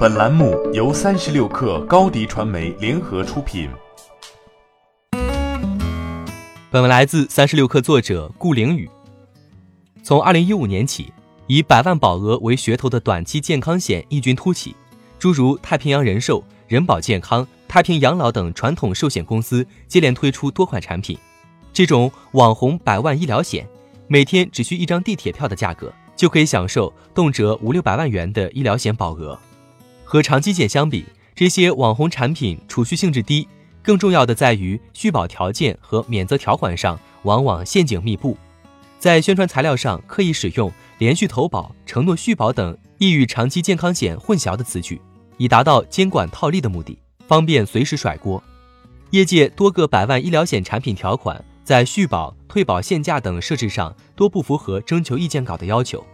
本栏目由三十六氪高低传媒联合出品。本文来自三十六氪作者顾凌宇。从二零一五年起，以百万保额为噱头的短期健康险异军突起，诸如太平洋人寿、人保健康、太平养老等传统寿险公司接连推出多款产品。这种网红百万医疗险，每天只需一张地铁票的价格，就可以享受动辄五六百万元的医疗险保额。和长期险相比，这些网红产品储蓄性质低，更重要的在于续保条件和免责条款上往往陷阱密布，在宣传材料上刻意使用“连续投保”“承诺续保”等易与长期健康险混淆的词句，以达到监管套利的目的，方便随时甩锅。业界多个百万医疗险产品条款在续保、退保限价等设置上多不符合征求意见稿的要求。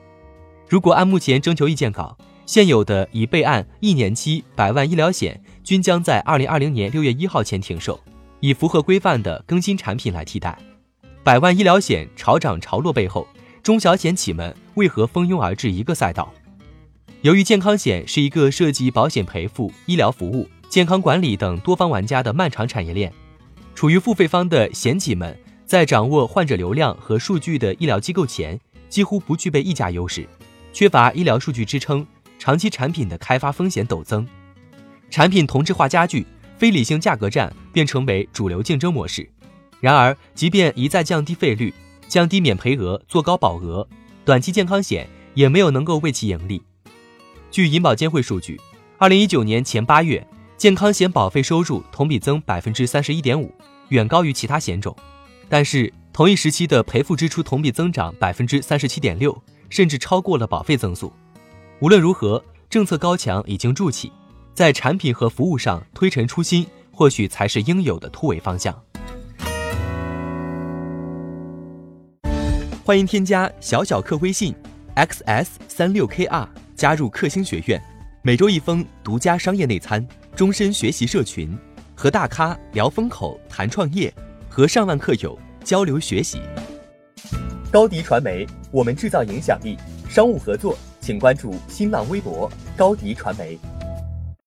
如果按目前征求意见稿，现有的已备案一年期百万医疗险均将在二零二零年六月一号前停售，以符合规范的更新产品来替代。百万医疗险潮涨潮落背后，中小险企们为何蜂拥而至一个赛道？由于健康险是一个涉及保险赔付、医疗服务、健康管理等多方玩家的漫长产业链，处于付费方的险企们在掌握患者流量和数据的医疗机构前，几乎不具备议价优势，缺乏医疗数据支撑。长期产品的开发风险陡增，产品同质化加剧，非理性价格战便成为主流竞争模式。然而，即便一再降低费率、降低免赔额、做高保额，短期健康险也没有能够为其盈利。据银保监会数据，二零一九年前八月，健康险保费收入同比增百分之三十一点五，远高于其他险种。但是，同一时期的赔付支出同比增长百分之三十七点六，甚至超过了保费增速。无论如何，政策高墙已经筑起，在产品和服务上推陈出新，或许才是应有的突围方向。欢迎添加小小客微信，xs 三六 kr，加入克星学院，每周一封独家商业内参，终身学习社群，和大咖聊风口、谈创业，和上万客友交流学习。高迪传媒，我们制造影响力，商务合作。请关注新浪微博高迪传媒。